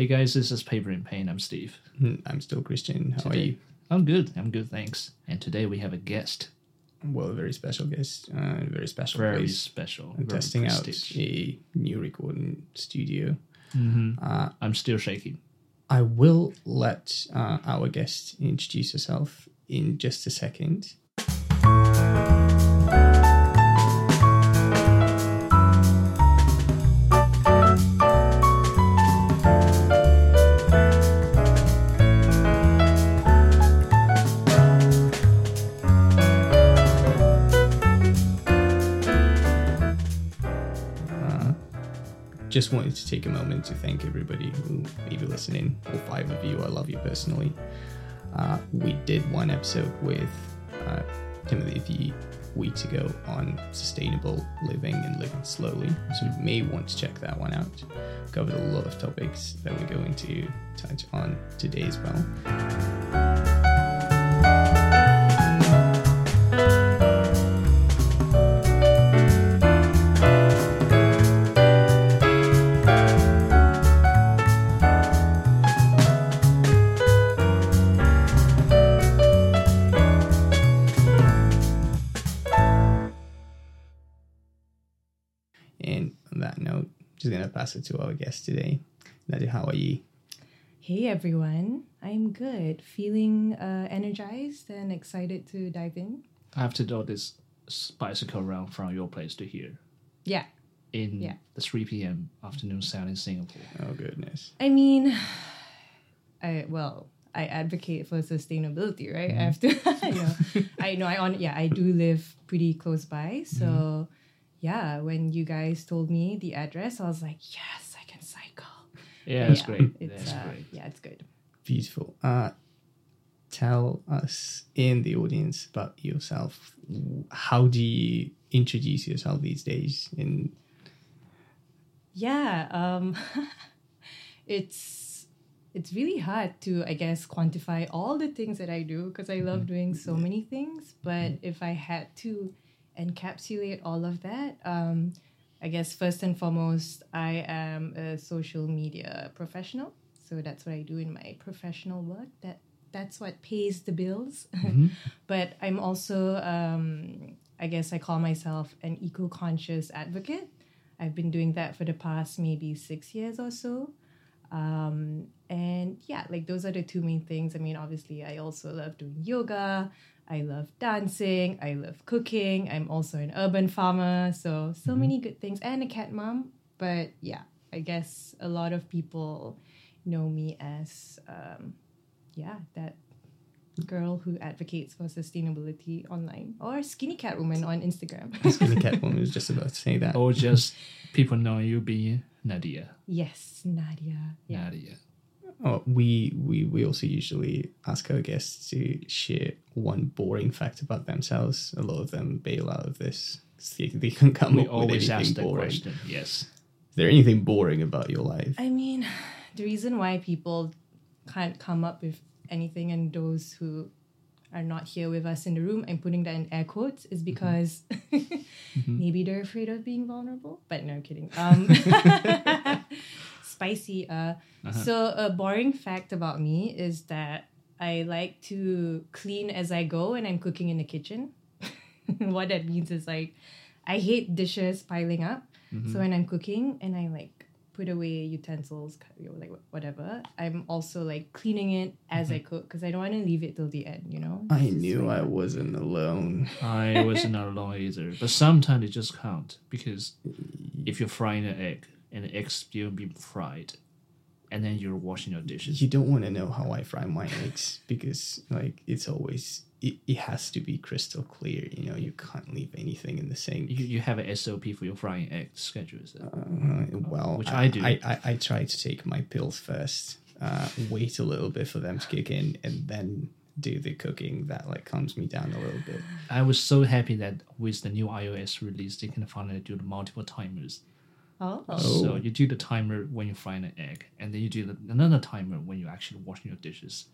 Hey guys, this is Paper and Pain. I'm Steve. Mm, I'm still Kristian. How are you? I'm good. I'm good, thanks. And today we have a guest, Well, a very special guest, uh, very special very place. special, very testing prestige. out a new recording studio. Mhm. Uh, I'm still shaking. I will let uh, our guest introduce herself in just a second. Just wanted to take a moment to thank everybody who may be listening. All five of you, I love you personally. Uh, we did one episode with uh, Timothy a few weeks ago on sustainable living and living slowly, so you may want to check that one out. Covered a lot of topics that we're going to touch on today as well. Just gonna pass it to our guest today. Nadia, how are you? Hey everyone, I'm good. Feeling uh, energized and excited to dive in. I have to do this bicycle round from your place to here Yeah, in Yeah. the 3 p.m. afternoon sound in Singapore. Oh goodness. I mean, I well, I advocate for sustainability, right? I have to, you know, I know I on yeah, I do live pretty close by, so yeah. When you guys told me the address, I was like, yes, I can cycle. Yeah, But that's yeah, great. It's That's uh, great. yeah, it's good. Beautiful. Uh, tell us in the audience about yourself. How do you introduce yourself these days? In Yeah, um, it's it's really hard to I guess quantify all the things that I do because I love doing so many things. But if I had to encapsulate all of that, um, I guess first and foremost, I am a social media professional. So that's what I do in my professional work. That that's what pays the bills. but I'm also, um, I guess, I call myself an eco-conscious advocate. I've been doing that for the past maybe six years or so. Um, and yeah, like those are the two main things. I mean, obviously, I also love doing yoga. I love dancing. I love cooking. I'm also an urban farmer. So, so many good things and a cat mom. But yeah, I guess a lot of people know me as, um, yeah, that girl who advocates for sustainability online or skinny cat woman on Instagram. Skinny Cat Woman was just about to say that. Or just people know you being Nadia. yes, Nadia. Yeah. Nadia. Oh, we, we we also usually ask our guests to share one boring fact about themselves. A lot of them bail out of this. They, they can come We up with always ask anything that boring. question. Yes. Is there anything boring about your life? I mean, the reason why people can't come up with anything and those who are not here with us in the room, I'm putting that in air quotes, is because maybe they're afraid of being vulnerable. But no, I'm kidding. Um, spicy. Uh, uh-huh. So, a boring fact about me is that I like to clean as I go and I'm cooking in the kitchen. what that means is like, I hate dishes piling up. So, mm-hmm. when I'm cooking and I like put away utensils, you know, like whatever, I'm also like cleaning it as mm-hmm. I cook because I don't want to leave it till the end, you know? I It's knew like- I wasn't alone. I was not alone either. But sometimes it just can't because if you're frying an egg and the egg's still being fried, and then you're washing your dishes, You don't want to know how I fry my eggs because, like, it's always it, it has to be crystal clear. You know, you can't leave anything in the sink. you, you have a SOP for your frying egg schedule. Is? Uh, well, Which I do. I, I, I try to take my pills first, uh, wait a little bit for them to kick in, and then do the cooking. That like calms me down a little bit. I was so happy that with the new iOS release, they can finally do the multiple timers. Oh. So you do the timer when you're frying an egg, and then you do the, another timer when you're actually washing your dishes.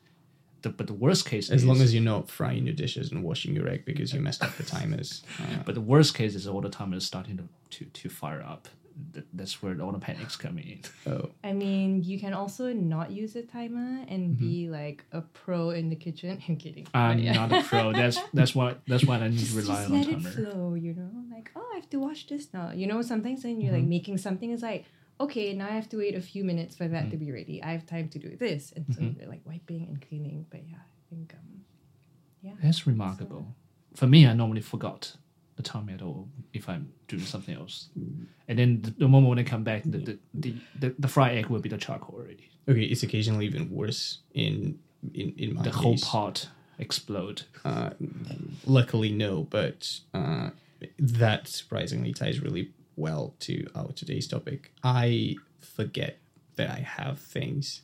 The, but the worst case is As is, long as you're not frying your dishes and washing your egg because you messed up the timers. Uh, but the worst case is all the timers starting to, to, to fire up th- that's where all the panics come in. Oh, I mean, you can also not use a timer and Mm-hmm. be like a pro in the kitchen. I'm kidding. I'm yeah. not a pro. That's that's why that's why I need just, to rely just on a let it timer. flow, you know? Like, oh, I have to wash this now. You know, sometimes when you're like Mm-hmm. making something, it's like, okay, now I have to wait a few minutes for that Mm-hmm. to be ready. I have time to do this. And so you're like wiping and cleaning. But yeah, I think, um, yeah. That's remarkable. For me, I normally forgot the time at all if I'm doing something else. And then the, the moment when I come back, the, the, the, the, the fried egg will be the charcoal already. okay. It's occasionally even worse in in in my The whole pot explode. Uh, luckily, no, but uh, that surprisingly ties really well to our today's topic. I forget that I have things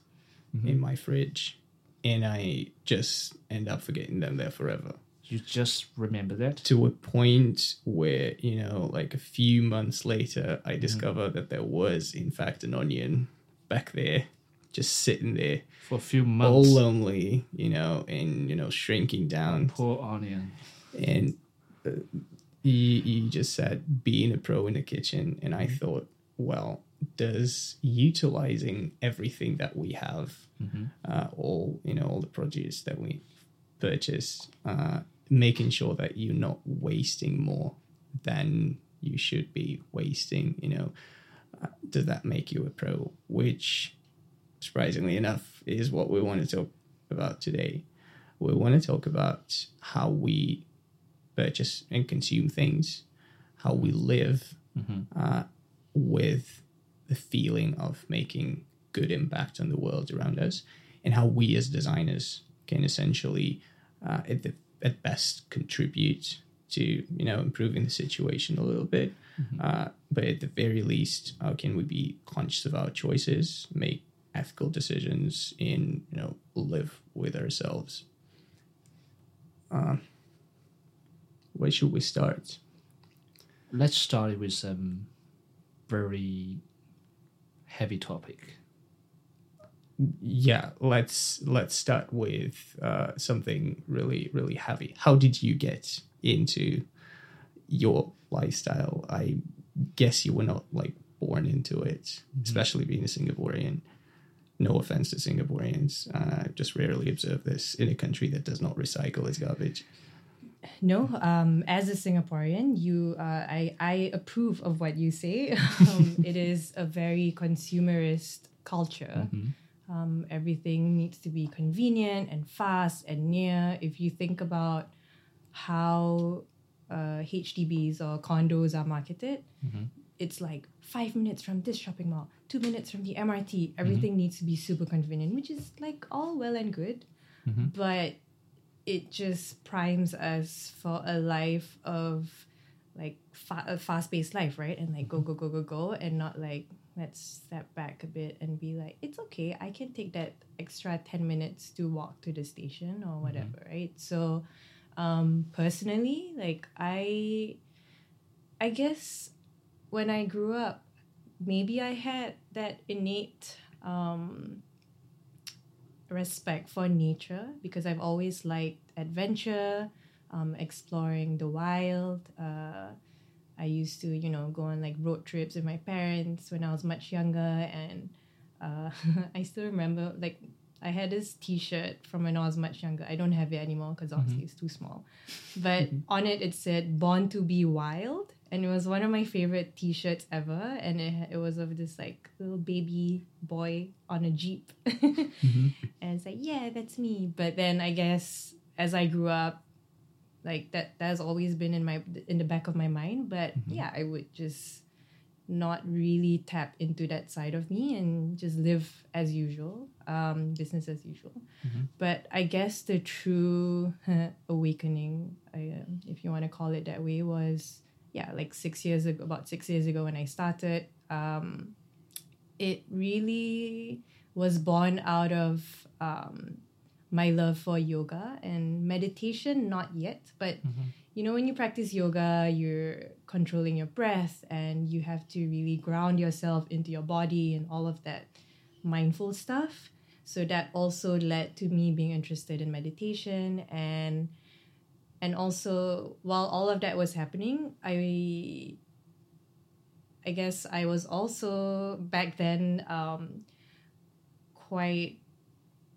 in my fridge, and I just end up forgetting them there forever. You just remember that. To a point where, you know, like a few months later, I discover that there was, in fact, an onion back there, just sitting there, For a few months. all lonely, you know, and, you know, shrinking down. Poor onion. and uh, you, you just said being a pro in the kitchen and i thought well does utilizing everything that we have uh, all you know all the produce that we purchase uh, making sure that you're not wasting more than you should be wasting you know uh, does that make you a pro? Which surprisingly enough is what we want to talk about today. We want to talk about how we purchase and consume things, how we live uh, with the feeling of making good impact on the world around us, and how we as designers can essentially, uh, at the at best, contribute to you know improving the situation a little bit. Uh, but at the very least, how can we be conscious of our choices, make ethical decisions, and you know live with ourselves? where should we start? Let's start with some very heavy topic. Yeah, let's let's start with uh, something really really heavy. How did you get into your lifestyle? I guess you were not like born into it, especially being a Singaporean. No offense to Singaporeans, uh, I've just rarely observe this in a country that does not recycle its garbage. No, um, as a Singaporean, you, uh, I, I approve of what you say. um, it is a very consumerist culture. Um, everything needs to be convenient and fast and near. If you think about how uh, HDBs or condos are marketed, it's like five minutes from this shopping mall, two minutes from the MRT. Everything needs to be super convenient, which is like all well and good. But it just primes us for a life of like fa- a fast-paced life right and like go go go go go and not like let's step back a bit and be like it's okay i can take that extra 10 minutes to walk to the station or whatever right so um personally like i i guess when i grew up maybe i had that innate um respect for nature because I've always liked adventure, um, exploring the wild. Uh, I used to, you know, go on like road trips with my parents when I was much younger, and uh, I still remember like I had this T-shirt from when I was much younger. I don't have it anymore because obviously mm-hmm. it's too small, but mm-hmm. on it it said "Born to be Wild." And it was one of my favorite T-shirts ever, and it, it was of this like little baby boy on a jeep, mm-hmm. and it's like, yeah, that's me. But then I guess as I grew up, like that that has always been in my in the back of my mind. But yeah, I would just not really tap into that side of me and just live as usual, um, business as usual. But I guess the true awakening, I, um, if you want to call it that way, was yeah, like six years ago, about six years ago when I started. Um, it really was born out of um, my love for yoga and meditation, not yet, but you know, when you practice yoga, you're controlling your breath and you have to really ground yourself into your body and all of that mindful stuff. So that also led to me being interested in meditation and and also while all of that was happening, I I guess I was also back then um, quite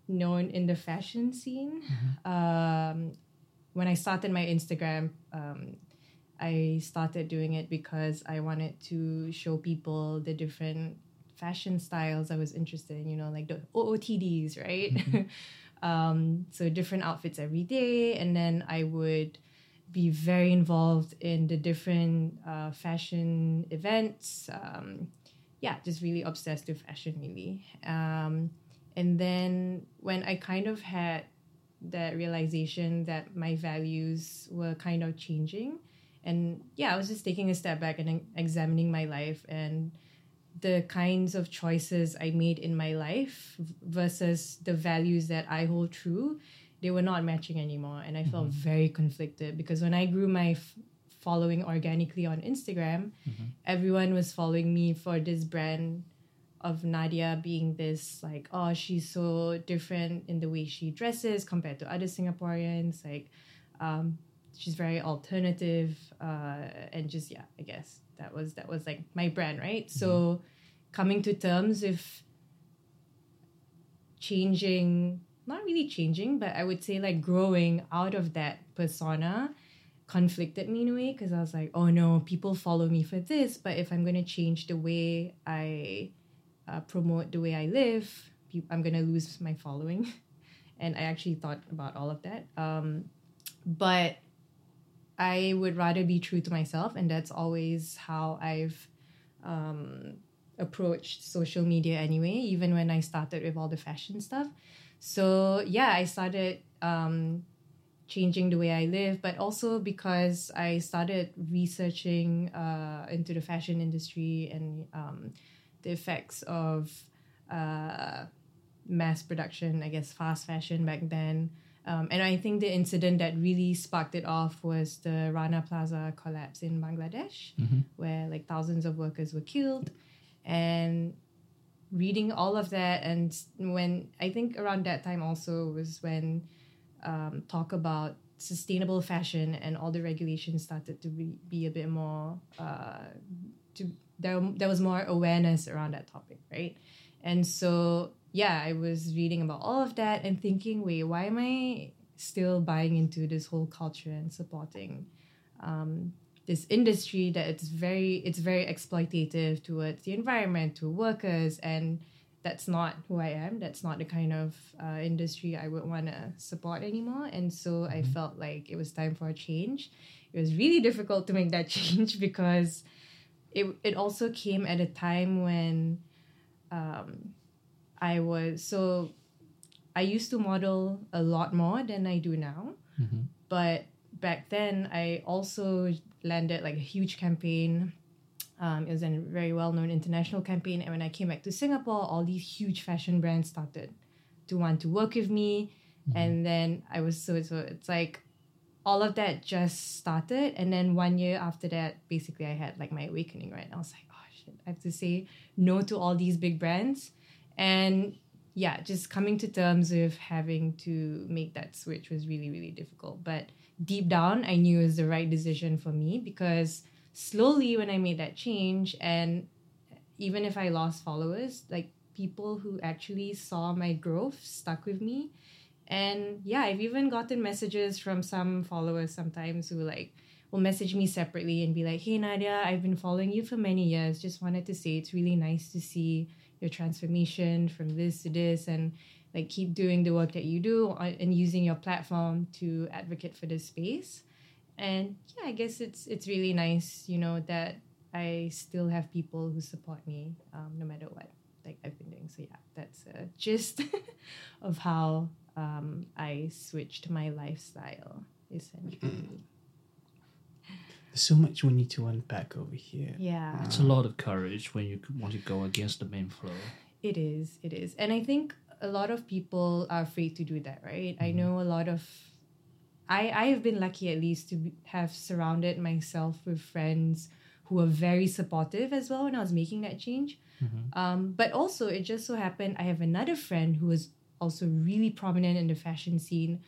known in the fashion scene. Um, when I started my Instagram, um, I started doing it because I wanted to show people the different fashion styles I was interested in, you know, like the OOTDs, right? um, so different outfits every day. And then I would be very involved in the different uh, fashion events. Um, yeah, just really obsessed with fashion, really. Um, and then when I kind of had that realization that my values were kind of changing, and yeah, I was just taking a step back and examining my life and the kinds of choices I made in my life versus the values that I hold true, they were not matching anymore. And I felt mm-hmm. very conflicted because when I grew my f- following organically on Instagram, mm-hmm. everyone was following me for this brand of Nadia being this like, oh, she's so different in the way she dresses compared to other Singaporeans. Like, um, she's very alternative, uh, and just yeah, I guess that was that was like my brand, right? So coming to terms with changing, not really changing, but I would say like growing out of that persona conflicted me in a way because I was like, oh no, people follow me for this, but if I'm gonna change the way I uh, promote the way I live, I'm gonna lose my following. and I actually thought about all of that. Um, but I would rather be true to myself, and that's always how I've um, approached social media anyway, even when I started with all the fashion stuff. So, yeah, I started um, changing the way I live, but also because I started researching uh, into the fashion industry and um, the effects of uh, mass production, I guess, fast fashion back then. Um, and I think the incident that really sparked it off was the Rana Plaza collapse in Bangladesh, where like thousands of workers were killed. And reading all of that, and when I think around that time also was when um, talk about sustainable fashion and all the regulations started to be, be a bit more uh, to there, there was more awareness around that topic right and so yeah i was reading about all of that and thinking wait why am i still buying into this whole culture and supporting um, this industry that it's very it's very exploitative towards the environment to workers and that's not who I am. That's not the kind of uh, industry I would want to support anymore. And so I felt like it was time for a change. It was really difficult to make that change because it it also came at a time when um, I was so I used to model a lot more than I do now. But back then, I also landed like a huge campaign um, it was a very well known international campaign. And when I came back to Singapore, all these huge fashion brands started to want to work with me. And then I was so, so it's like all of that just started. And then one year after that, basically, I had like my awakening, right? I was like, oh shit, I have to say no to all these big brands. And yeah, just coming to terms with having to make that switch was really, really difficult. But deep down, I knew it was the right decision for me because slowly when I made that change and even if I lost followers, like people who actually saw my growth stuck with me. And yeah, I've even gotten messages from some followers sometimes who like will message me separately and be like, "Hey Nadia, I've been following you for many years. Just wanted to say it's really nice to see your transformation from this to this and like keep doing the work that you do and using your platform to advocate for this space." and yeah i guess it's it's really nice you know that i still have people who support me um, no matter what like i've been doing so yeah that's a gist of how um, i switched my lifestyle essentially There's so much we need to unpack over here. yeah It's a lot of courage when you want to go against the main flow. It is, it is. And I think a lot of people are afraid to do that, right? I know a lot of I I have been lucky at least to be, have surrounded myself with friends who were very supportive as well when I was making that change. Um, but also, it just so happened I have another friend who was also really prominent in the fashion scene.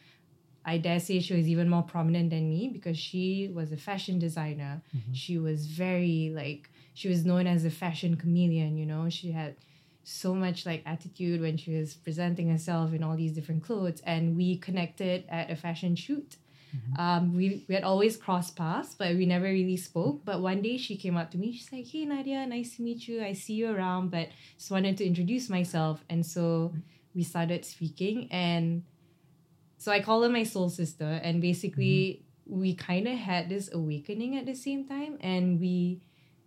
I dare say she was even more prominent than me because she was a fashion designer. Mm-hmm. She was very like she was known as a fashion chameleon. You know, she had so much like attitude when she was presenting herself in all these different clothes, and we connected at a fashion shoot. Mm-hmm. Um, we, we had always crossed paths, but we never really spoke. But one day she came up to me. She's like, "Hey Nadia, nice to meet you. I see you around, but just wanted to introduce myself." And so mm-hmm. We started speaking, and so I call her my soul sister. And basically, mm-hmm. we kind of had this awakening at the same time, and we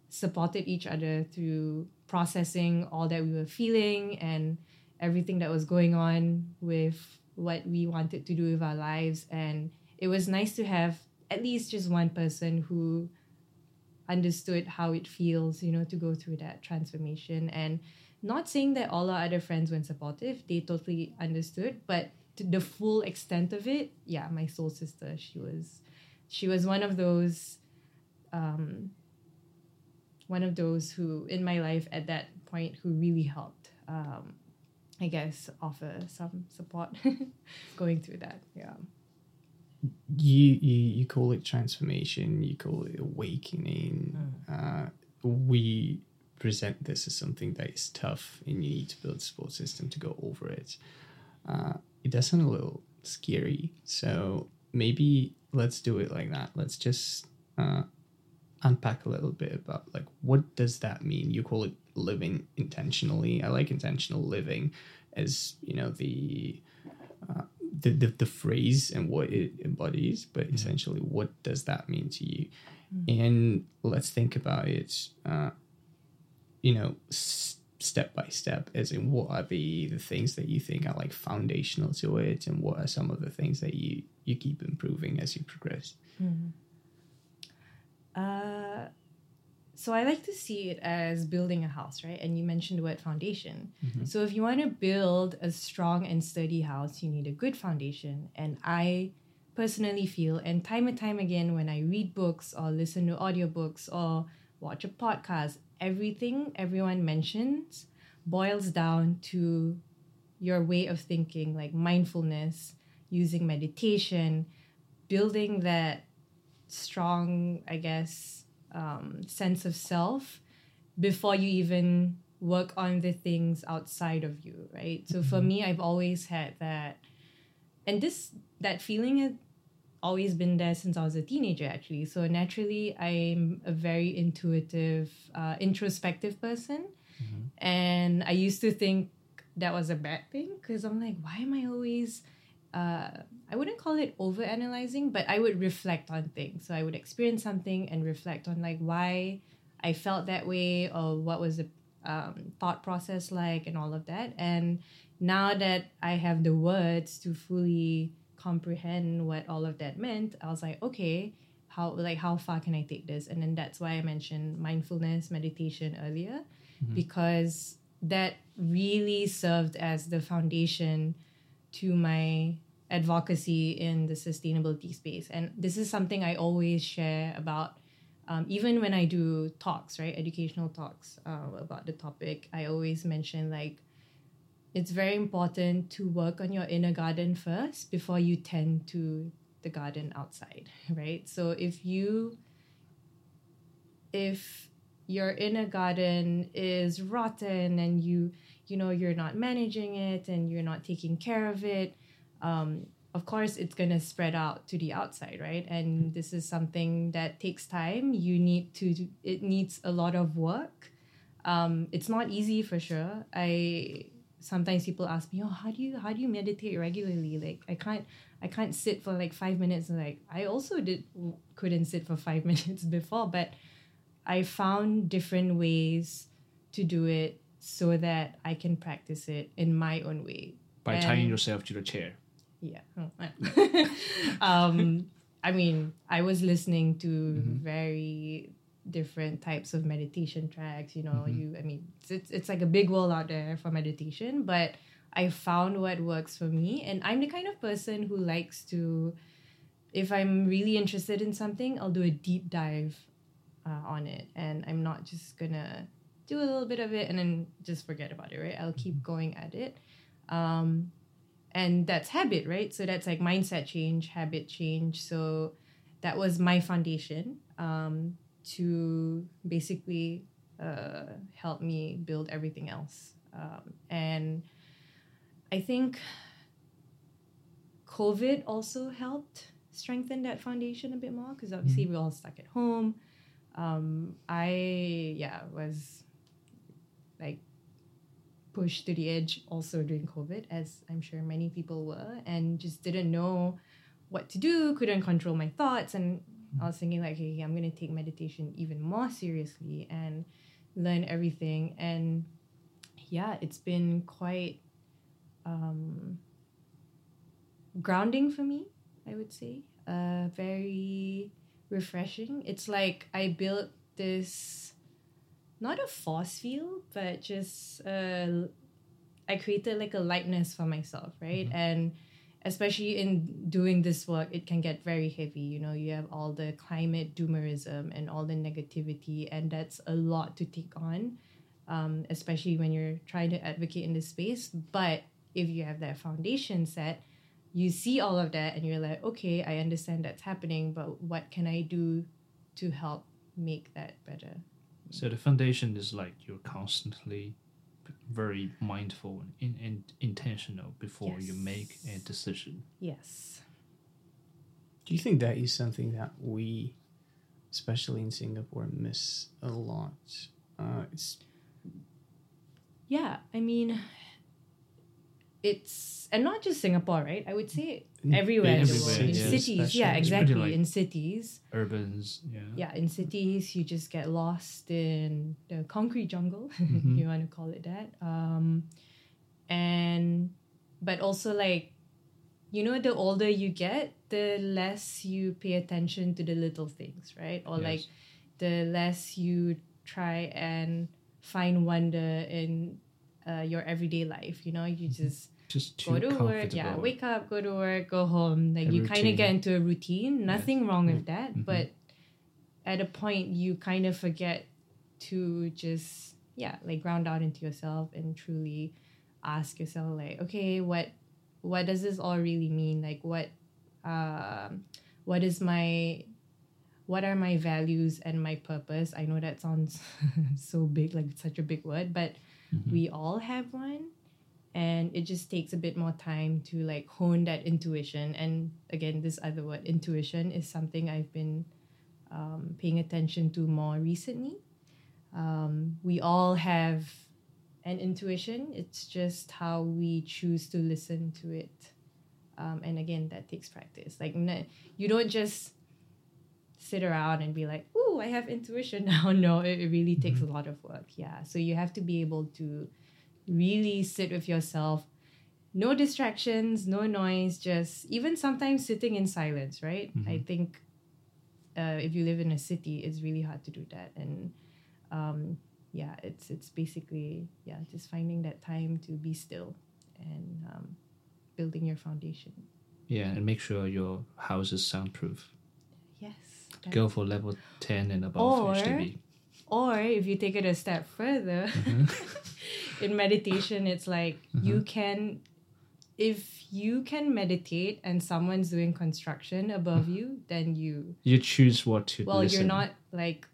supported each other through processing all that we were feeling and everything that was going on with what we wanted to do with our lives and it was nice to have at least just one person who understood how it feels, you know, to go through that transformation. And not saying that all our other friends weren't supportive, they totally understood, but to the full extent of it, yeah, my soul sister, she was she was one of those um one of those who in my life at that point who really helped um I guess offer some support going through that. Yeah. you, you you call it transformation you call it awakening uh, we present this as something that is tough and you need to build a support system to go over it. Uh, it does sound a little scary so maybe let's do it like that. Let's just uh, unpack a little bit about like what does that mean? You call it living intentionally. I like intentional living as you know the uh, the, the, the phrase and what it embodies, but essentially, what does that mean to you? And let's think about it, uh, you know, s- step by step, as in what are the, the things that you think are like foundational to it, and what are some of the things that you, you keep improving as you progress? Uh, so I like to see it as building a house, right? And you mentioned the word foundation. So if you want to build a strong and sturdy house, you need a good foundation. And I personally feel, and time and time again, when I read books or listen to audiobooks or watch a podcast, everything everyone mentions boils down to your way of thinking, like mindfulness, using meditation, building that strong, I guess, um, sense of self before you even work on the things outside of you, right? So for me, I've always had that, and this that feeling always been there since I was a teenager, actually. So naturally, I'm a very intuitive, uh, introspective person, and I used to think that was a bad thing because I'm like, why am I always uh, I wouldn't call it over analyzing, but I would reflect on things. So I would experience something and reflect on like why I felt that way or what was the um, thought process like and all of that. And now that I have the words to fully comprehend what all of that meant, I was like, okay, how like how far can I take this? And then that's why I mentioned mindfulness meditation earlier, because that really served as the foundation to my advocacy in the sustainability space. And this is something I always share about, um, even when I do talks, right? Educational talks uh, about the topic. I always mention like, it's very important to work on your inner garden first before you tend to the garden outside, right? So if you, if your inner garden is rotten and you you know you're not managing it and you're not taking care of it um, of course it's going to spread out to the outside right? And this is something that takes time. You need to it needs a lot of work. Um, it's not easy for sure. I sometimes people ask me oh how do you how do you meditate regularly like i can't i can't sit for like five minutes and like i also did couldn't sit for five minutes before but i found different ways to do it so that i can practice it in my own way by And- tying yourself to the chair. yeah. um, I mean, I was listening to very different types of meditation tracks. You know, you. I mean, it's, it's it's like a big world out there for meditation, but I found what works for me, and I'm the kind of person who likes to. If I'm really interested in something, I'll do a deep dive uh, on it, and I'm not just gonna do a little bit of it and then just forget about it. Right? I'll keep going at it. Um, and that's habit right so that's like mindset change habit change so that was my foundation um, to basically uh, helped me build everything else. Um, and I think COVID also helped strengthen that foundation a bit more because obviously we're all stuck at home. Um, I yeah was like pushed to the edge also during COVID, as I'm sure many people were, and just didn't know what to do, couldn't control my thoughts, and I was thinking like, hey, I'm gonna take meditation even more seriously and learn everything. And yeah, it's been quite um, grounding for me, I would say. Uh, very refreshing. It's like I built this, not a force field, but just uh, I created like a lightness for myself, right? And especially in doing this work, it can get very heavy. You know, you have all the climate doomerism and all the negativity, and that's a lot to take on, um, especially when you're trying to advocate in this space. But if you have that foundation set, you see all of that and you're like, okay, I understand that's happening, but what can I do to help make that better? So the foundation is like you're constantly very mindful and, and intentional before you make a decision. Yes. Do you think that is something that we, especially in Singapore, miss a lot? Uh, it's Yeah, I mean, it's and not just Singapore, right? I would say In- everywhere in the everywhere, world, in yeah. cities. Yeah, Especially. It's exactly. like- in cities, Urbans, yeah. yeah, in cities, you just get lost in the concrete jungle, if Mhm. you want to call it that. Um, and but also like, you know, the older you get, the less you pay attention to the little things, right? Or Yes. like, the less you try and find wonder in uh, your everyday life. You know, you just just go to work, yeah, wake up, go to work, go home. Like A you kind of get into a routine. Nothing wrong with that, Mhm. but at a point you kind of forget to just yeah, like ground out into yourself and truly ask yourself like, okay, what what does this all really mean? Like what um what is my what are my values and my purpose? I know that sounds so big, like such a big word, but Mhm. we all have one and it just takes a bit more time to like hone that intuition. And again this other word intuition is something i've been um, paying attention to more recently. Um, we all have an intuition. It's just how we choose to listen to it. Um, and again that takes practice. Like n- you don't just sit around and be like oh i have intuition now. No it, it really takes a lot of work. Yeah. So you have to be able to really sit with yourself. No distractions no noise just even sometimes sitting in silence right? I think uh, if you live in a city it's really hard to do that. And um, yeah it's it's basically yeah just finding that time to be still and um, building your foundation. Yeah, and make sure your house is soundproof. yes Go for level 10 and above Or- HDB. Or if you take it a step further, mm-hmm. in meditation, it's like mm-hmm. you can, if you can meditate and someone's doing construction above mm-hmm. you, then you, You choose what to do. well, listen. you're not like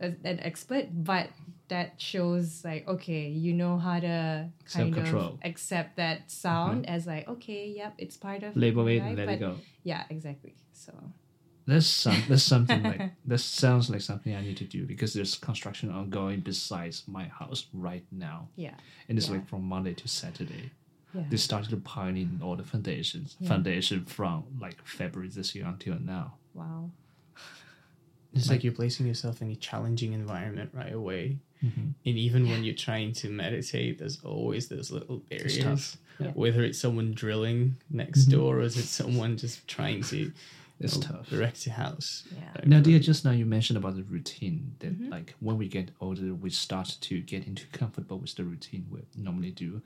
a, an expert, but that shows like, okay, you know how to kind of accept that sound as like, okay, yep, it's part of Label it and let but it go. Yeah, exactly. So, That's some. That's something like. That sounds like something I need to do because there's construction ongoing besides my house right now, yeah. and it's Yeah. like from Monday to Saturday. Yeah. They started piling all the foundations. Yeah. Foundation from like February this year until now. Wow. It's like you're placing yourself in a challenging environment right away. Mm-hmm. And even when you're trying to meditate, there's always those little barriers. tough. Yeah. Whether it's someone drilling next Mhm. door or is it someone just trying to you It's know, tough. erect a house. Yeah. Nadia, just now you mentioned about the routine that, Mhm. like, when we get older, we start to get into comfortable with the routine we normally do,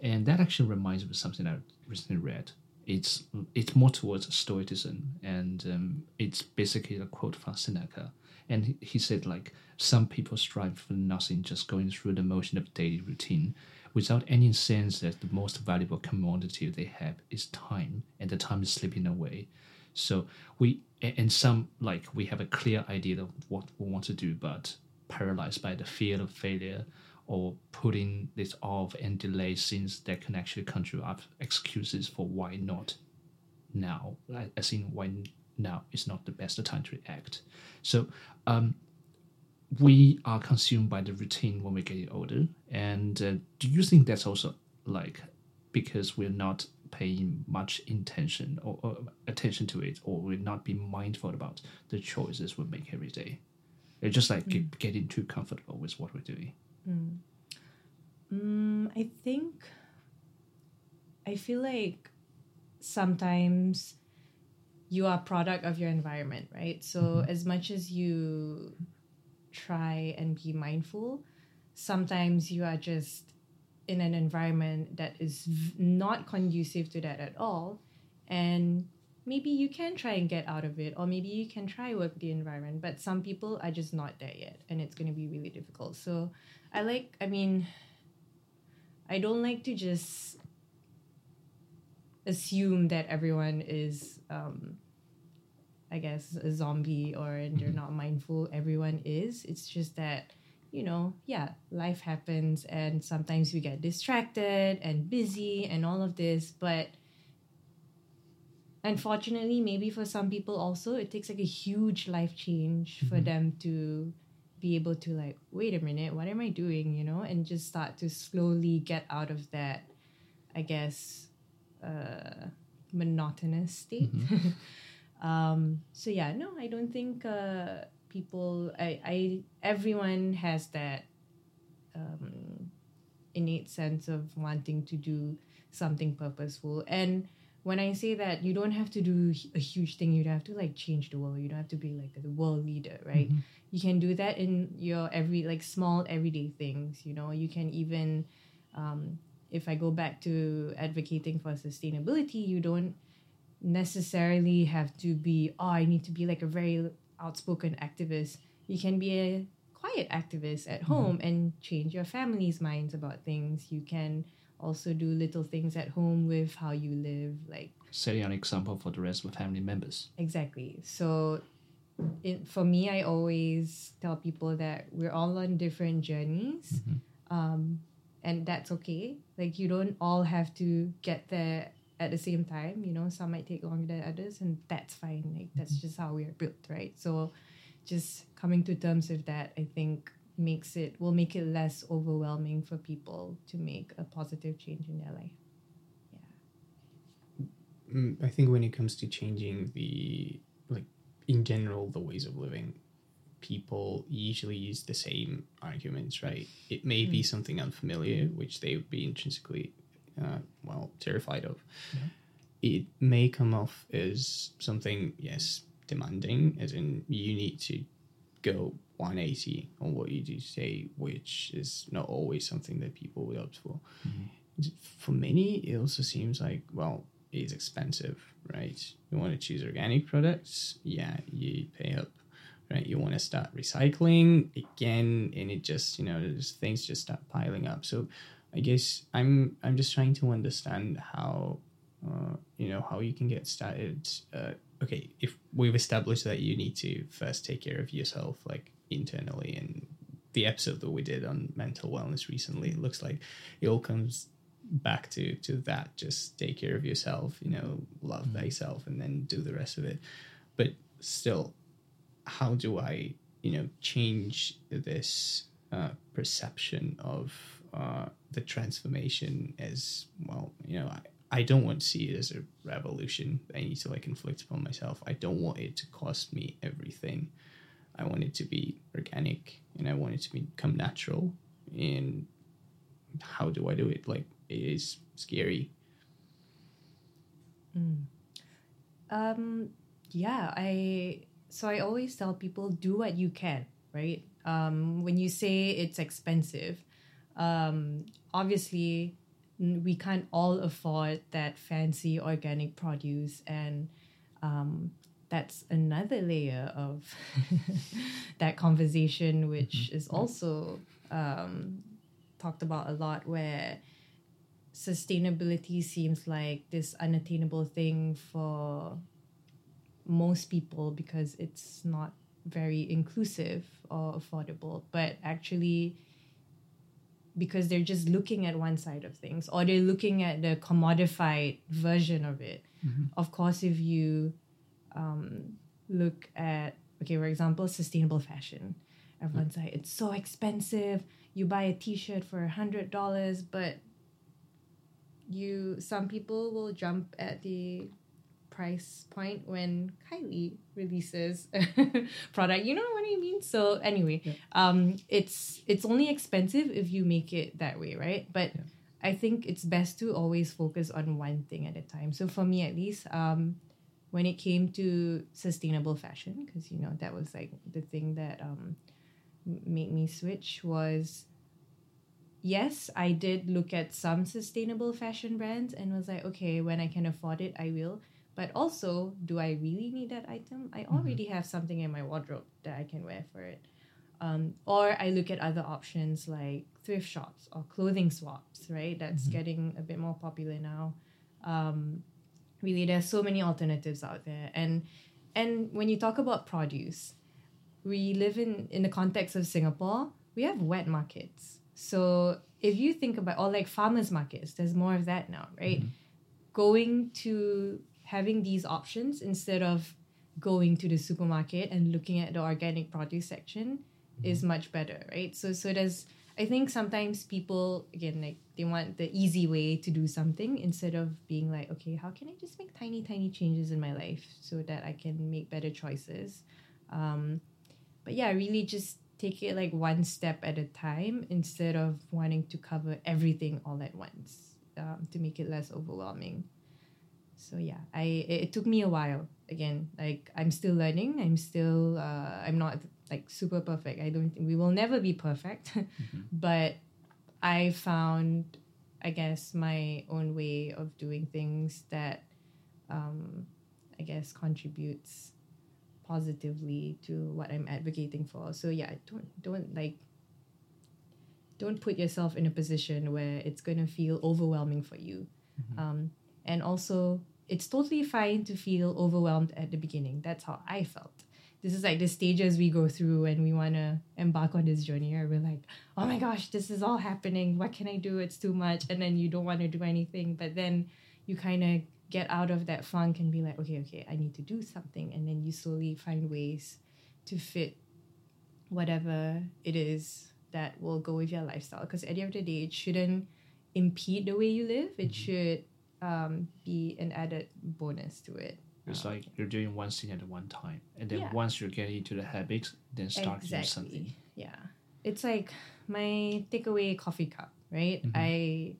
and that actually reminds me of something I recently read. It's it's more towards Stoicism, and um, it's basically a quote from Seneca, and he, he said like some people strive for nothing, just going through the motion of daily routine, without any sense that the most valuable commodity they have is time, and the time is slipping away. So we and some like we have a clear idea of what we want to do, but paralyzed by the fear of failure or putting this off and delay since that can actually conjure up excuses for why not now. I, I think why now is not the best time to act. So um, we are consumed by the routine when we get older. And uh, do you think that's also like because we're not paying much intention or, or attention to it, or we're not being mindful about the choices we make every day? It's just like mm. get, getting too comfortable with what we're doing. Mm. mm, I think I feel like sometimes you are a product of your environment, right? So mm-hmm. as much as you try and be mindful, sometimes you are just in an environment that is v- not conducive to that at all. And maybe you can try and get out of it or maybe you can try work the environment but some people are just not there yet and it's going to be really difficult. So i like i mean i don't like to just assume that everyone is um i guess a zombie or and they're not mindful. Everyone is. It's just that you know yeah life happens and sometimes we get distracted and busy and all of this but unfortunately maybe for some people also it takes like a huge life change for them to be able to like wait a minute what am i doing? you know and just start to slowly get out of that i guess uh monotonous state. Um so yeah no i don't think uh people i i everyone has that um innate sense of wanting to do something purposeful and when I say that, you don't have to do a huge thing. You don't have to like change the world. You don't have to be like the world leader, right? You can do that in your every like small everyday things. You know, you can even, um, if I go back to advocating for sustainability, you don't necessarily have to be. Oh, I need to be like a very outspoken activist. You can be a quiet activist at home and change your family's minds about things. You can also do little things at home with how you live, like Setting an example for the rest of the family members. exactly. So, it, for me, I always tell people that we're all on different journeys, um, and that's okay. Like you don't all have to get there at the same time. You know, some might take longer than others, and that's fine. Like that's just how we are built, right? So, just coming to terms with that, I think makes it will make it less overwhelming for people to make a positive change in their life. Mm, I think when it comes to changing the like in general the ways of living, people usually use the same arguments, right? It may be something unfamiliar, which they would be intrinsically uh, well terrified of. It may come off as something yes demanding, as in you need to go 180 on what you do say, which is not always something that people would opt for. For many, it also seems like, well, it's expensive, right? You want to choose organic products, yeah, you pay up, right? You want to start recycling again, and it just, you know, things just start piling up. So, I guess I'm I'm just trying to understand how, uh, you know, how you can get started. Uh, okay, if we've established that you need to first take care of yourself, like internally, and the episode that we did on mental wellness recently, it looks like it all comes back to to that. Just take care of yourself, you know, love thyself, and then do the rest of it. But still, how do I, you know, change this uh, perception of uh, the transformation as well? You know, I, I don't want to see it as a revolution. I need to like inflict upon myself. I don't want it to cost me everything. I want it to be organic, and I want it to become natural. And how do I do it? Like it is scary. Um, yeah, I so I always tell people do what you can, right? Um, when you say it's expensive, um, obviously we can't all afford that fancy organic produce, and um, that's another layer of that conversation, which is also um, talked about a lot, where sustainability seems like this unattainable thing for most people because it's not very inclusive or affordable, but actually because they're just looking at one side of things or they're looking at the commodified version of it. Of course, if you um, look at, okay, for example, sustainable fashion, everyone's like, it's so expensive. You buy a t shirt for a $100, but you some people will jump at the price point when Kylie releases a product. You know what I mean? So anyway, um, it's it's only expensive if you make it that way, right? But I think it's best to always focus on one thing at a time. So for me, at least, um, when it came to sustainable fashion, because you know that was like the thing that um, made me switch was yes, I did look at some sustainable fashion brands and was like, okay, when I can afford it, I will. But also, do I really need that item? I already have something in my wardrobe that I can wear for it. Um, or I look at other options like thrift shops or clothing swaps, right? That's getting a bit more popular now. Um, really, there's so many alternatives out there, and and when you talk about produce, we live in in the context of Singapore. We have wet markets, so if you think about or like farmers markets, there's more of that now, right? Going to having these options instead of going to the supermarket and looking at the organic produce section is much better, right? So so there's I think sometimes people again like they want the easy way to do something instead of being like, okay, how can I just make tiny, tiny changes in my life so that I can make better choices? Um, but yeah, really just take it like one step at a time instead of wanting to cover everything all at once um, to make it less overwhelming. So yeah, I it, it took me a while. Again, like I'm still learning. I'm still uh, I'm not like super perfect. I don't. We will never be perfect, but I found, I guess, my own way of doing things that, um, I guess, contributes positively to what I'm advocating for. So yeah, don't don't like don't put yourself in a position where it's gonna feel overwhelming for you. Um, and also, it's totally fine to feel overwhelmed at the beginning. That's how I felt. This is like the stages we go through when we want to embark on this journey. Or we're like, oh my gosh, this is all happening. What can I do? It's too much. And then you don't want to do anything. But then you kind of get out of that funk and be like, okay, okay, I need to do something. And then you slowly find ways to fit whatever it is that will go with your lifestyle. Because at the end of the day, it shouldn't impede the way you live. It mm-hmm. should um, be an added bonus to it. It's um, like you're doing one thing at one time, and then Yeah. once you get into the habit, then start to do something. Yeah. It's like my takeaway coffee cup, right? Mm-hmm. I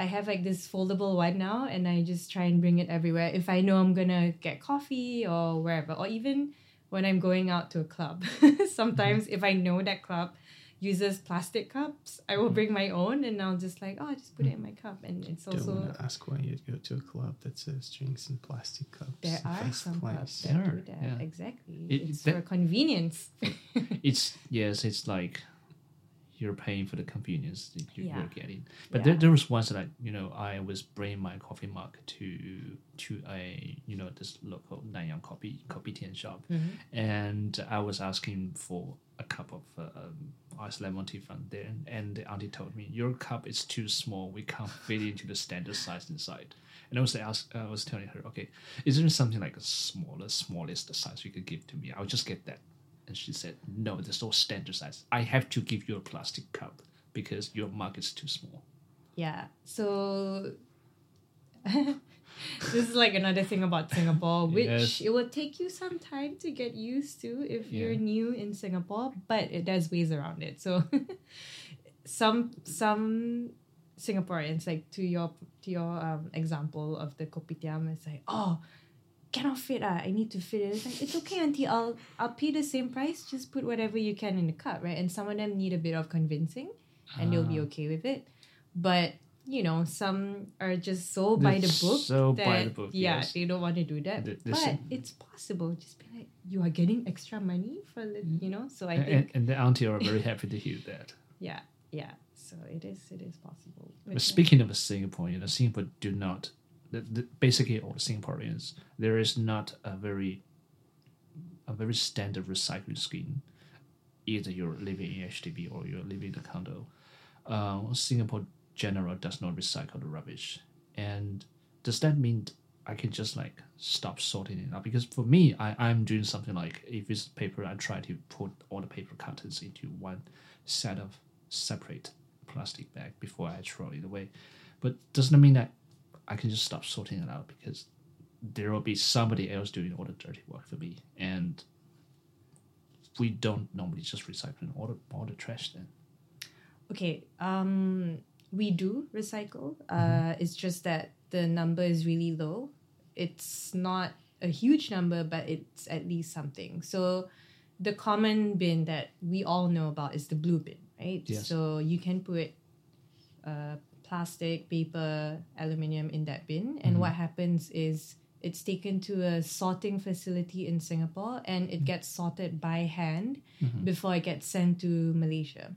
I have like this foldable one now and I just try and bring it everywhere. If I know I'm gonna get coffee or wherever, or even when I'm going out to a club. Sometimes mm-hmm. if I know that club uses plastic cups, I will mm-hmm. bring my own and I'll just like, oh, I just put it in mm. my cup. And it's Don't also want to ask why you'd go to a club that serves drinks in plastic cups. there are first some place. clubs There that are, do that. yeah. Exactly. It- it's that- for convenience. It's yes, it's like you're paying for the convenience that you, Yeah. you're getting. But Yeah. there, there was once that I, you know, I was bringing my coffee mug to to a you know this local Nanyang coffee kopitiam shop, Mm-hmm. and I was asking for a cup of uh, um, iced lemon tea from there, and the auntie told me your cup is too small. We can't fit into the standard size inside. And I was ask, I was telling her, okay, is there something like a smaller, smallest size you could give to me? I'll just get that. And she said, no, there's no standard size. I have to give you a plastic cup because your mug is too small. Yeah. So this is like another thing about Singapore, which Yes. it will take you some time to get used to if you're new in Singapore, but it there's ways around it. So some some Singaporeans, like to your to your um, example of the kopitiam, it's like, oh, cannot fit. Ah, I need to fit it. It's like it's okay, auntie. I'll I'll pay the same price. Just put whatever you can in the cup, right? And some of them need a bit of convincing, and they'll be Ah. okay with it. But you know, some are just so by the book. so that, by the book, Yeah, yes. they don't want to do that. The- the but sim- it's possible. Just be like, you are getting extra money for the, you know. So I And, think, and, and the auntie are very happy to hear that. yeah, yeah. So it is, it is possible. But yeah. speaking of Singapore, you know, Singapore do not, the, the, basically all Singaporeans, there is not a very a very standard recycling scheme. Either you're living in HDB or you're living in a condo. Uh, Singapore general does not recycle the rubbish, and does that mean I can just like stop sorting it out? Because for me, I I'm doing something like if it's paper, I try to put all the paper cutters into one set of separate plastic bag before I throw it away. But doesn't mean that I can just stop sorting it out because there will be somebody else doing all the dirty work for me, and we don't normally just recycle all the all the trash then. Okay, um, we do recycle. Uh, it's just that the number is really low. It's not a huge number, but it's at least something. So, the common bin that we all know about is the blue bin, right? Yes. So you can put uh, plastic, paper, aluminium in that bin, and mm-hmm. what happens is it's taken to a sorting facility in Singapore, and it mm-hmm. gets sorted by hand mm-hmm. before it gets sent to Malaysia.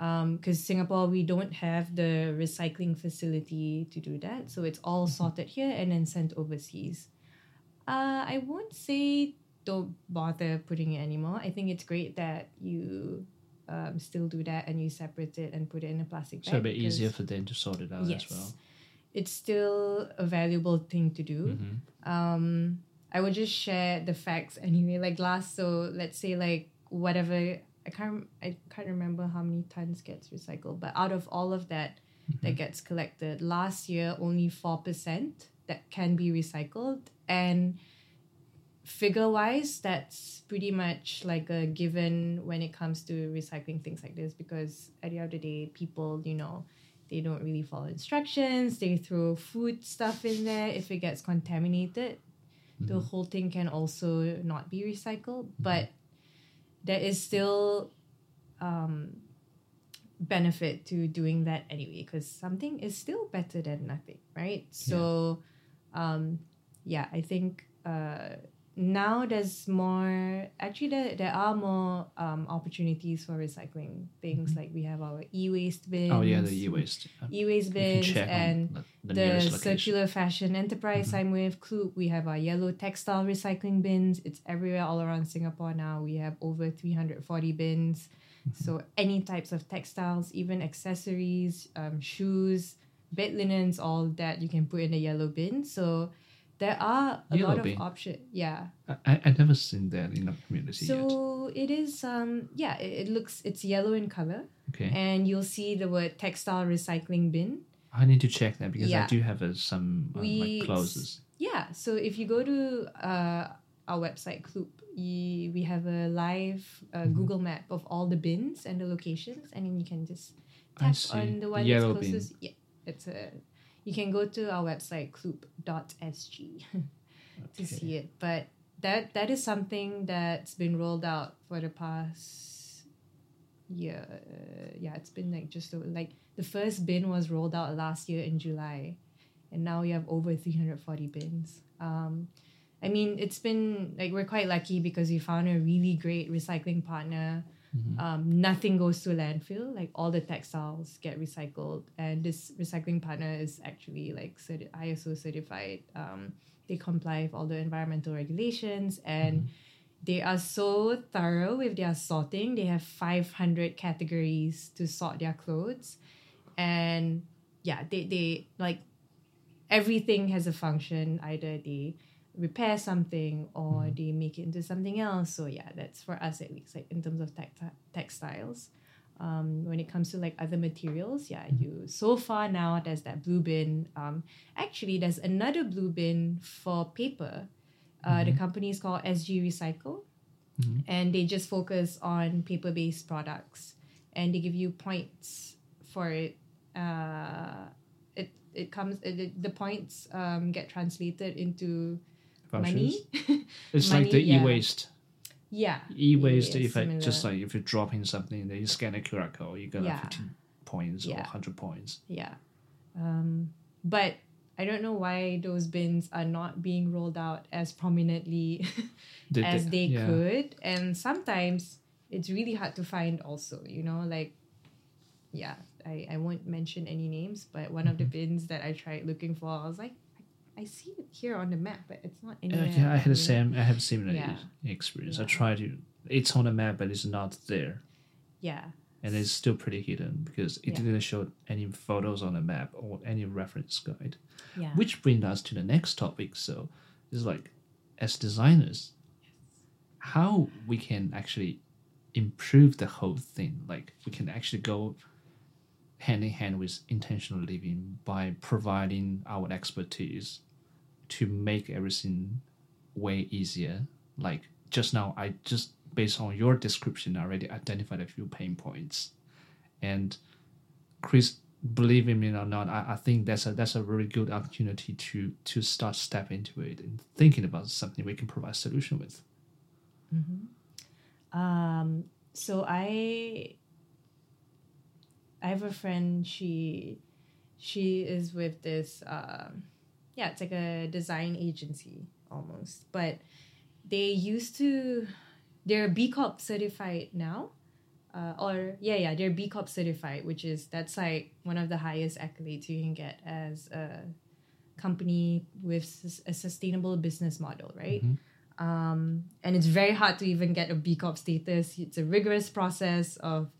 Um, because Singapore we don't have the recycling facility to do that, so it's all sorted here and then sent overseas. Uh, I won't say don't bother putting it anymore. I think it's great that you um, still do that and you separate it and put it in a plastic bag. So a bit easier for them to sort it out Yes. as well. It's still a valuable thing to do. Mm-hmm. Um, I would just share the facts anyway. Like last, so let's say like whatever I can't I can't remember how many tons gets recycled, but out of all of that Mm-hmm. that gets collected last year, only four percent that can be recycled, and figure wise, that's pretty much like a given when it comes to recycling things like this because at the end of the day, people you know they don't really follow instructions. They throw food stuff in there. If it gets contaminated, the whole thing can also not be recycled. But there is still um, benefit to doing that anyway because something is still better than nothing, right? So, um, yeah, I think uh, now there's more. Actually, there, there are more um, opportunities for recycling things. Like we have our e-waste bins. Oh yeah, the e-waste. Uh, e-waste bins and the, the, circular fashion enterprise I'm with, Kloop. We have our yellow textile recycling bins. It's everywhere all around Singapore now. We have over 340 bins. So any types of textiles, even accessories, um, shoes, bed linens, all that you can put in the yellow bin. So there are a Yellow lot bin? of options. Yeah. I, I never seen that in the community yet. So it is um yeah, it, it looks it's yellow in color Okay, and you'll see the word textile recycling bin. I need to check that because I do have uh, some uh, We- like clothes. Yeah, so if you go to uh, our website, Kloop, you, we have a live uh, Mm-hmm. Google map of all the bins and the locations, and then you can just tap on the one yellow that's bin. closest. Yeah, it's a. You can go to our website, kloop.sg, to see it. But that that is something that's been rolled out for the past year. Yeah, it's been like just like the first bin was rolled out last year in July, and now we have over three hundred forty bins. Um, I mean, it's been like we're quite lucky because we found a really great recycling partner. Um, nothing goes to landfill. Like all the textiles get recycled, and this recycling partner is actually like certi- ISO certified. Um, they comply with all the environmental regulations, and they are so thorough with their sorting. They have five hundred categories to sort their clothes, and yeah, they they like everything has a function. Either they repair something or they make it into something else. So yeah, that's for us at least. Like in terms of texti- textiles, um, when it comes to like other materials, yeah, you so far now there's that blue bin. Um, actually, there's another blue bin for paper. Uh, The company is called SG Recycle, and they just focus on paper-based products, and they give you points for it. Uh, it it comes it, the points um, get translated into. Money. It's like the yeah. e-waste. yeah, E-waste. If I just like if you're dropping something, then you scan a QR code, you get Yeah. like 15 points or 100 points. Yeah. Um, but I don't know why those bins are not being rolled out as prominently as they could. And sometimes it's really hard to find also, you know, like, yeah, I, I won't mention any names, but one of the Mm-hmm. bins that I tried looking for, I was like, I see it here on the map, but it's not uh, anywhere. Okay, I had the same. I have similar Yeah. experience. I tried to. It's on the map, but it's not there, Yeah. and it's still pretty hidden because it Yeah. didn't show any photos on the map or any reference guide. Yeah. Which brings us to the next topic. So it's like, as designers, how we can actually improve the whole thing. Like we can actually go hand in hand with intentional living by providing our expertise to make everything way easier. Like just now, I just based on your description, already identified a few pain points, and Chris, believe me or not, I, I think that's a that's a very good opportunity to to start step into it and thinking about something we can provide solution with. Um, so I I have a friend, she she is with this um yeah, it's like a design agency almost. But they used to they're B Corp certified now. Uh, or yeah, yeah, they're B Corp certified, which is that's like one of the highest accolades you can get as a company with a sustainable business model, right? um, and it's very hard to even get a B Corp status. It's a rigorous process of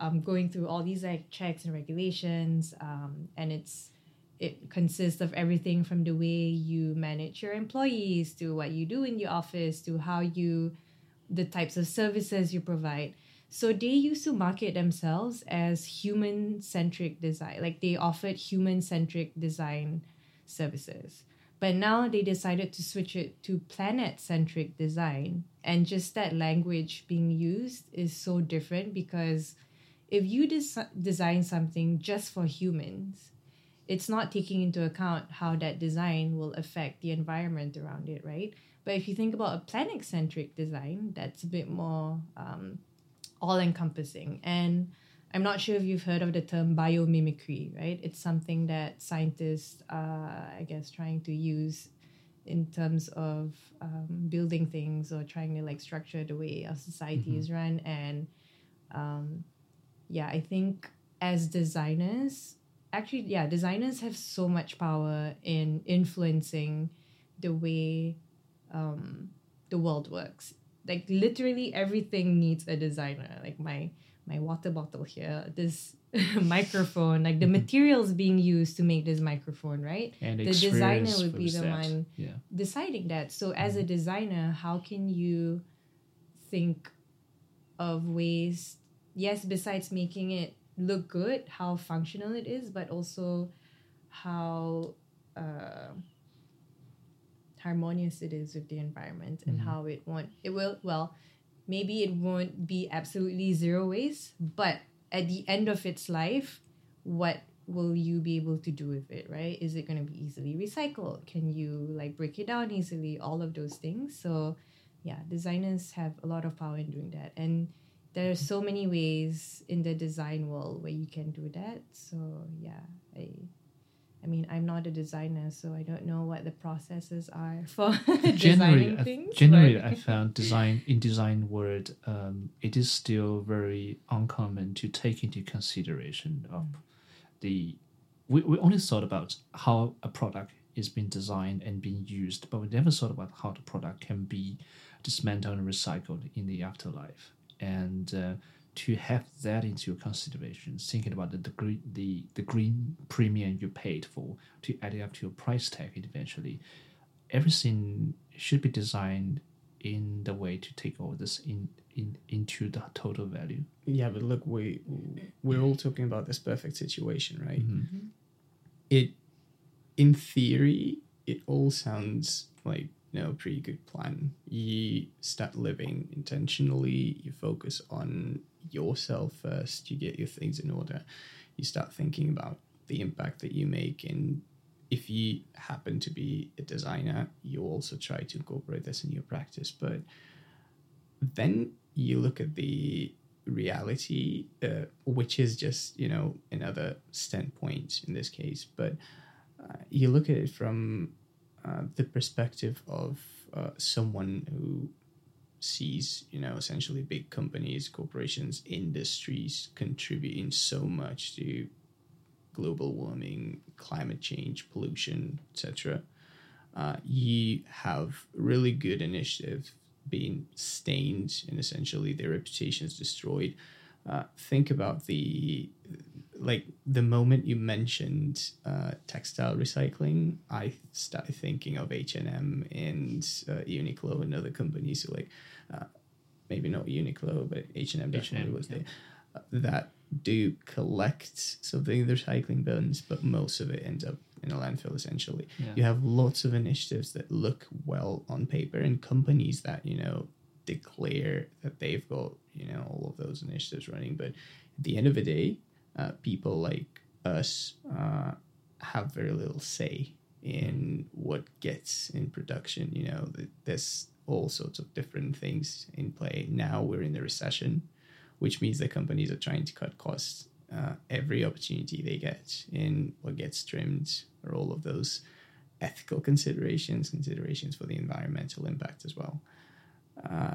um, going through all these like checks and regulations, um, and it's it consists of everything from the way you manage your employees to what you do in your office to how you the types of services you provide. So they used to market themselves as human centric design, like they offered human centric design services. But now they decided to switch it to planet centric design. And just that language being used is so different because if you des- design something just for humans, it's not taking into account how that design will affect the environment around it, right? But if you think about a planet centric design, that's a bit more um, all encompassing. And I'm not sure if you've heard of the term biomimicry, right? It's something that scientists are, I guess, trying to use in terms of um, building things or trying to like structure the way our society is run. And um, yeah, I think as designers, actually, yeah, designers have so much power in influencing the way um, the world works. Like literally everything needs a designer. Like my my water bottle here, this microphone, like the materials being used to make this microphone, right? And The designer would be the that. one Yeah. deciding that. So as a designer, how can you think of ways yes, besides making it look good, how functional it is, but also how uh, harmonious it is with the environment and how it won't it will well maybe it won't be absolutely zero waste but at the end of its life what will you be able to do with it right? Is it going to be easily recycled? Can you like break it down easily? All of those things. So yeah designers have a lot of power in doing that. And there are so many ways in the design world where you can do that so yeah i I mean, I'm not a designer, so I don't know what the processes are for generally, designing I- things. generally, but- I found design in design world, um, it is still very uncommon to take into consideration of the. We, we only thought about how a product is being designed and being used, but we never thought about how the product can be dismantled and recycled in the afterlife. And uh, to have that into your consideration, thinking about the, the green the, the green premium you paid for to add it up to your price tag eventually, everything should be designed in the way to take all this in, in into the total value. Yeah, but look, we we're all talking about this perfect situation, right? Mm-hmm. It, in theory, it all sounds like you know a pretty good plan. You start living intentionally. You focus on yourself first. You get your things in order. You start thinking about the impact that you make and if you happen to be a designer, you also try to incorporate this in your practice. But then you look at the reality, uh, which is just you know another standpoint in this case. But uh, you look at it from uh, the perspective of uh, someone who sees you know essentially big companies, corporations, industries contributing so much to global warming, climate change, pollution, etc. uh, you have really good initiative being stained and essentially their reputations destroyed. Uh, think about the like the moment you mentioned uh, textile recycling, I started thinking of H and M and uh, Uniqlo and other companies. So like, uh, maybe not Uniqlo, but H and M definitely H&M, was yeah. there. Uh, that do collect something in the recycling bins, but most of it ends up in a landfill. Essentially, Yeah. you have lots of initiatives that look well on paper, and companies that you know declare that they've got you know all of those initiatives running, but at the end of the day, uh, people like us uh, have very little say in what gets in production. You know, there's all sorts of different things in play. Now we're in the recession, which means that companies are trying to cut costs uh, every opportunity they get. In what gets trimmed or all of those ethical considerations, considerations for the environmental impact as well. Uh,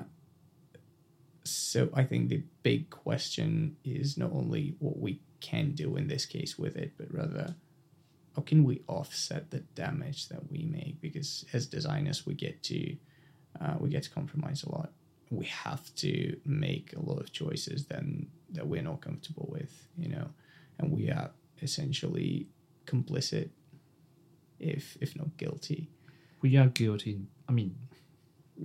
so I think the big question is not only what we can do in this case with it, but rather how can we offset the damage that we make? Because as designers, we get to uh, we get to compromise a lot. We have to make a lot of choices then that we're not comfortable with, you know, and we are essentially complicit, if if not guilty. We are guilty. I mean,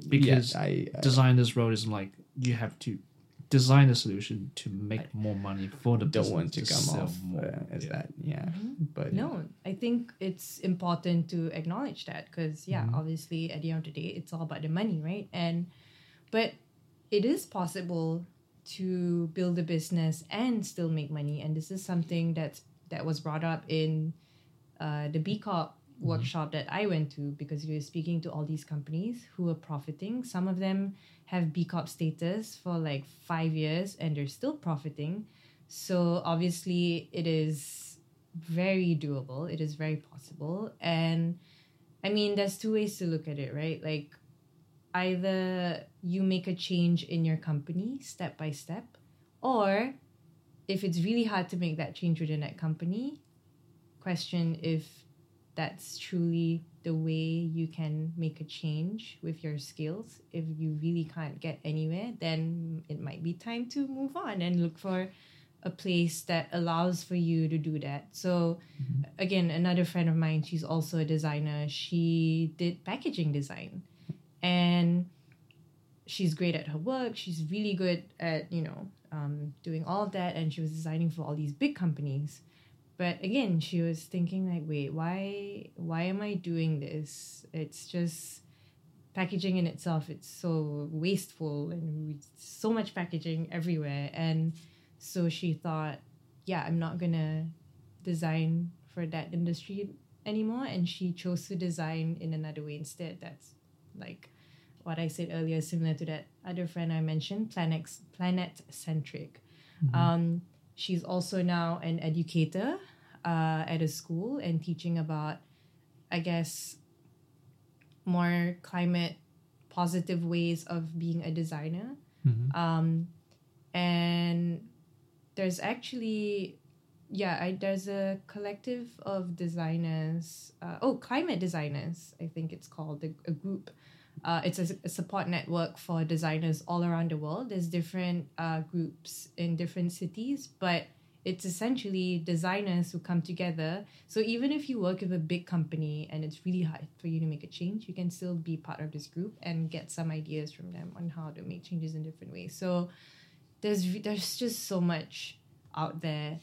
because yeah, I, uh, designer's role is like you have to design a solution to make more money for the don't business want to come off more. uh, as Yeah. that, yeah. But No, I think it's important to acknowledge that because yeah, Mm-hmm. obviously at the end of the day, it's all about the money, right? And but it is possible to build a business and still make money, and this is something that's that was brought up in uh, the B Corp Mm-hmm. Mm-hmm. workshop that I went to because we were speaking to all these companies who are profiting. Some of them have B Corp status for like five years and they're still profiting. So obviously, it is very doable. It is very possible. And I mean, there's two ways to look at it, right? Like, either you make a change in your company step by step, or if it's really hard to make that change within that company, question if that's truly the way you can make a change with your skills. If you really can't get anywhere, then it might be time to move on and look for a place that allows for you to do that. So, again, another friend of mine, she's also a designer. She did packaging design and she's great at her work. She's really good at, you know, um, doing all that. And she was designing for all these big companies. But again, she was thinking like, wait, why why am I doing this? It's just packaging in itself. It's so wasteful and so much packaging everywhere. And so she thought, yeah, I'm not gonna design for that industry anymore. And she chose to design in another way instead. That's like what I said earlier, similar to that other friend I mentioned, planet planet centric. Um, she's also now an educator uh, at a school and teaching about, I guess, more climate positive ways of being a designer. Um, and there's actually, yeah, I, there's a collective of designers. Uh, oh, climate designers, I think it's called a, a group. Uh, it's a, a support network for designers all around the world. There's different uh, groups in different cities, but it's essentially designers who come together. So even if you work with a big company and it's really hard for you to make a change, you can still be part of this group and get some ideas from them on how to make changes in different ways. So there's there's just so much out there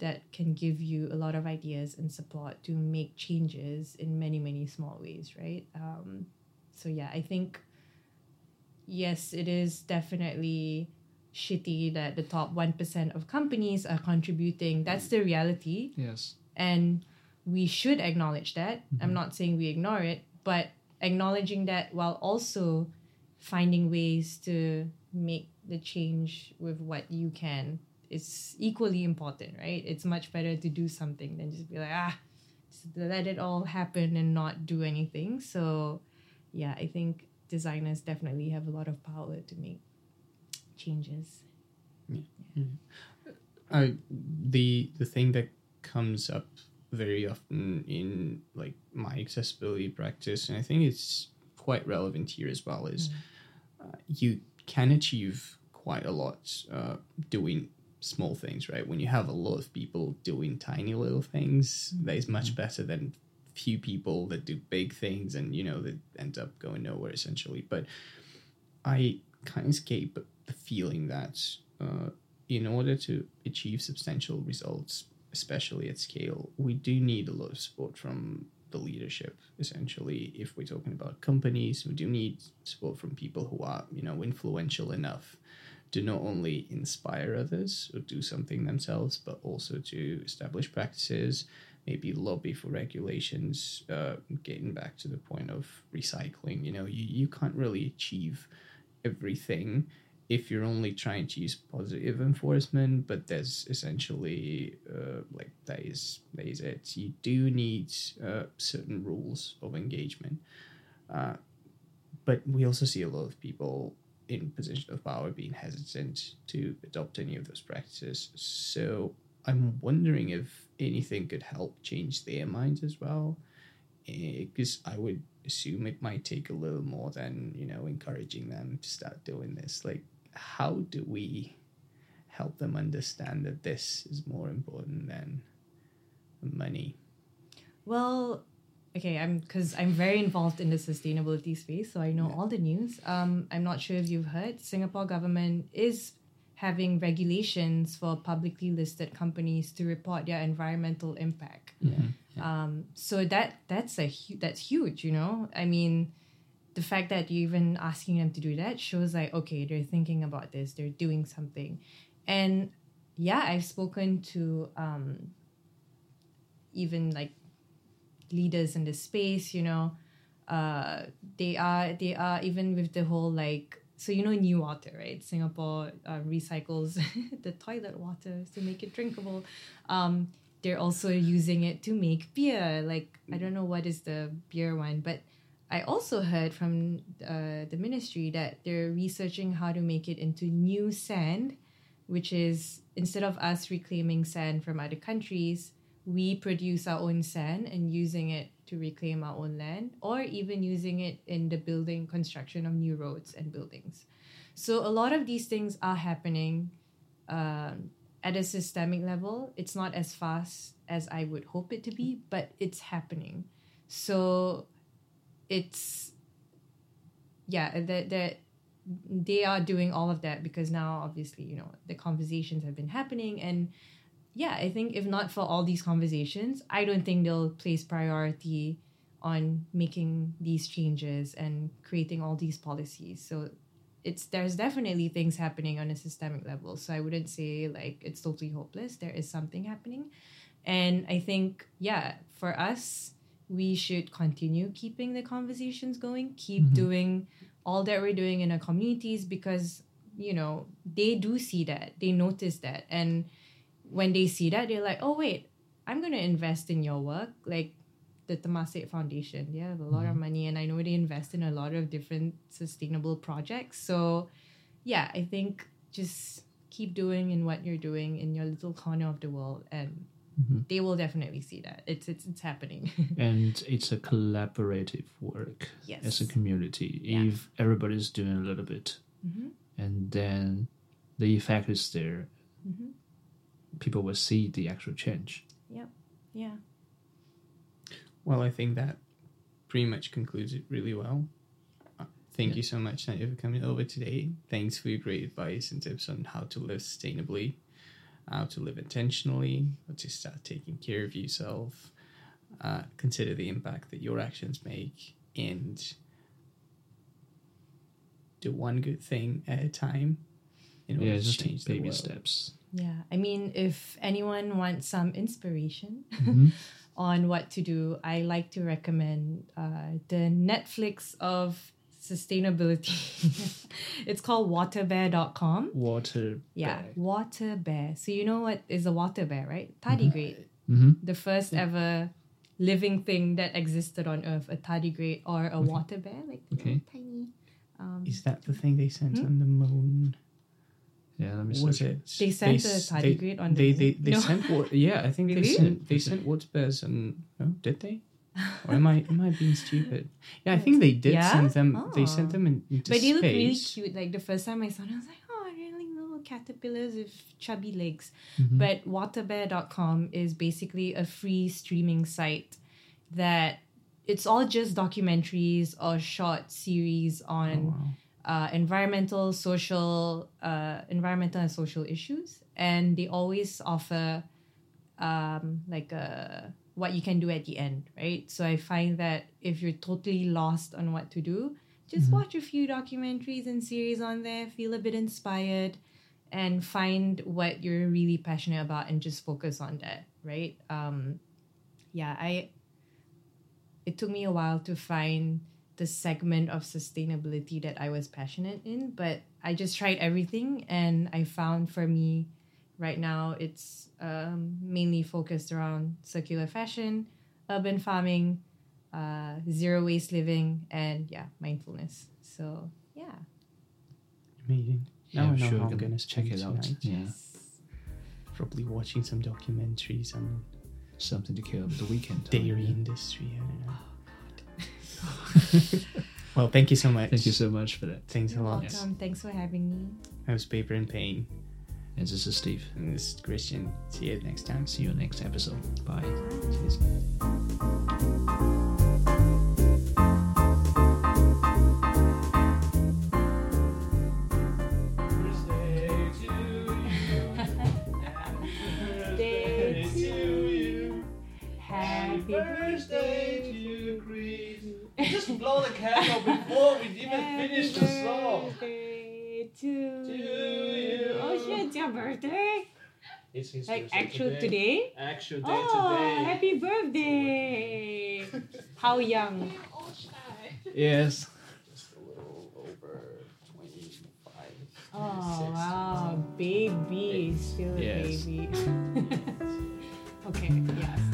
that can give you a lot of ideas and support to make changes in many many small ways, right? Um, so yeah, I think yes, it is definitely shitty that the top 1% of companies are contributing. That's the reality. Yes. And we should acknowledge that. I'm not saying we ignore it, but acknowledging that while also finding ways to make the change with what you can is equally important, right? It's much better to do something than just be like, ah, let it all happen and not do anything. So, yeah, I think designers definitely have a lot of power to make changes. I the the thing that comes up very often in like my accessibility practice, and I think it's quite relevant here as well. Is uh, you can achieve quite a lot uh, doing small things, right? When you have a lot of people doing tiny little things, that is much better than few people that do big things and you know that end up going nowhere essentially. But I can't escape the feeling that uh, in order to achieve substantial results, especially at scale, we do need a lot of support from the leadership. Essentially, if we're talking about companies, we do need support from people who are you know influential enough to not only inspire others or do something themselves, but also to establish practices, maybe lobby for regulations. Uh, getting back to the point of recycling, you know, you, you can't really achieve everything if you're only trying to use positive enforcement, but there's essentially uh, like that is that is it. You do need uh, certain rules of engagement, uh, but we also see a lot of people in position of power being hesitant to adopt any of those practices. So I'm wondering if anything could help change their minds as well, because I would assume it might take a little more than you know encouraging them to start doing this. Like how do we help them understand that this is more important than money? Well, okay, I'm because I'm very involved in the sustainability space, so I know Yeah. all the news. Um, I'm not sure if you've heard, Singapore government is having regulations for publicly listed companies to report their environmental impact. Um, so that that's a hu- that's huge, you know. I mean, the fact that you're even asking them to do that shows like okay, they're thinking about this, they're doing something, and yeah, I've spoken to um, even like leaders in the space, you know. Uh, they are they are even with the whole like so you know NEWater right? Singapore uh, recycles the toilet water to make it drinkable. Um, they're also using it to make beer. Like i don't know what is the beer one but i also heard from uh, the ministry that they're researching how to make it into new sand which is instead of us reclaiming sand from other countries we produce our own sand and using it to reclaim our own land or even using it in the building construction of new roads and buildings. So a lot of these things are happening um, at a systemic level. It's not as fast as i would hope it to be but it's happening. So it's yeah that that they are doing all of that because now obviously you know the conversations have been happening and yeah i think if not for all these conversations i don't think they'll place priority on making these changes and creating all these policies. So it's there's definitely things happening on a systemic level. So i wouldn't say like it's totally hopeless. There is something happening. And i think yeah for us we should continue keeping the conversations going keep mm-hmm. doing all that we're doing in our communities because you know they do see that. They notice that. And when they see that they're like oh wait i'm going to invest in your work like the Temasek Foundation they have a lot of money and I know they invest in a lot of different sustainable projects so yeah I think just keep doing in what you're doing in your little corner of the world and they will definitely see that it's it's, it's happening and it's a collaborative work Yes. as a community. Yeah. If everybody's doing a little bit, Mhm. and then the effect is there, Mhm. People will see the actual change. yep yeah Well, I think that pretty much concludes it really well. Uh, Thank you so much, Nadia, for coming over today. Thanks for your great advice and tips on how to live sustainably, how to live intentionally, how to start taking care of yourself, uh, consider the impact that your actions make, and do one good thing at a time in order Yeah, to just change take the baby world. steps. Yeah I mean if anyone wants some inspiration Mhm. on what to do, I like to recommend uh, the Netflix of sustainability. it's called waterbear.com. Water. Yeah, water bear. So you know what is a water bear, right? Tardigrade, Mhm. the first ever living thing that existed on Earth, a tardigrade or a water bear, like Okay. tiny. Um, Is that the thing they sent Hmm? on the moon? Yeah, let me was it? They sent a s- tardigrade on the they. They, they No. sent what? Yeah, I think Really? they sent they sent water bears and oh, did they? or am I am I being stupid? Yeah, I think they did Yeah? send them. They Oh. sent them in, into But space. they look really cute. Like the first time I saw them, I was like, oh, they're like little caterpillars with chubby legs. Mm-hmm. But waterbear.com is basically a free streaming site that it's all just documentaries or short series Oh, on wow. Uh, environmental, social, uh, environmental and social issues, and they always offer um, like a what you can do at the end, right? So I find that if you're totally lost on what to do, just watch a few documentaries and series on there, feel a bit inspired, and find what you're really passionate about and just focus on that, right? Um, yeah, I. It took me a while to find the segment of sustainability that I was passionate in, but I just tried everything and I found for me right now it's um, mainly focused around circular fashion, urban farming, uh, zero waste living, and yeah, mindfulness. So yeah. Amazing. Now Yeah, I'm sure, how I'm gonna gonna check it out. tonight. Yeah, Probably watching some documentaries on something to kill the weekend. dairy yeah. industry. I don't know. well, thank you so much. Thank you so much for that. Thanks a lot. Welcome. Thanks for having me. I was Paper and Pain, And this is Steve. and this is Kristian. See you next time. See you next episode. Bye. Cheers. Birthday? It's his Like birthday actual today. today? Actual day Oh, today. happy birthday! How young? Yes. Just a little over 25. Oh 26. wow, baby, still a Yes. baby. okay, yeah.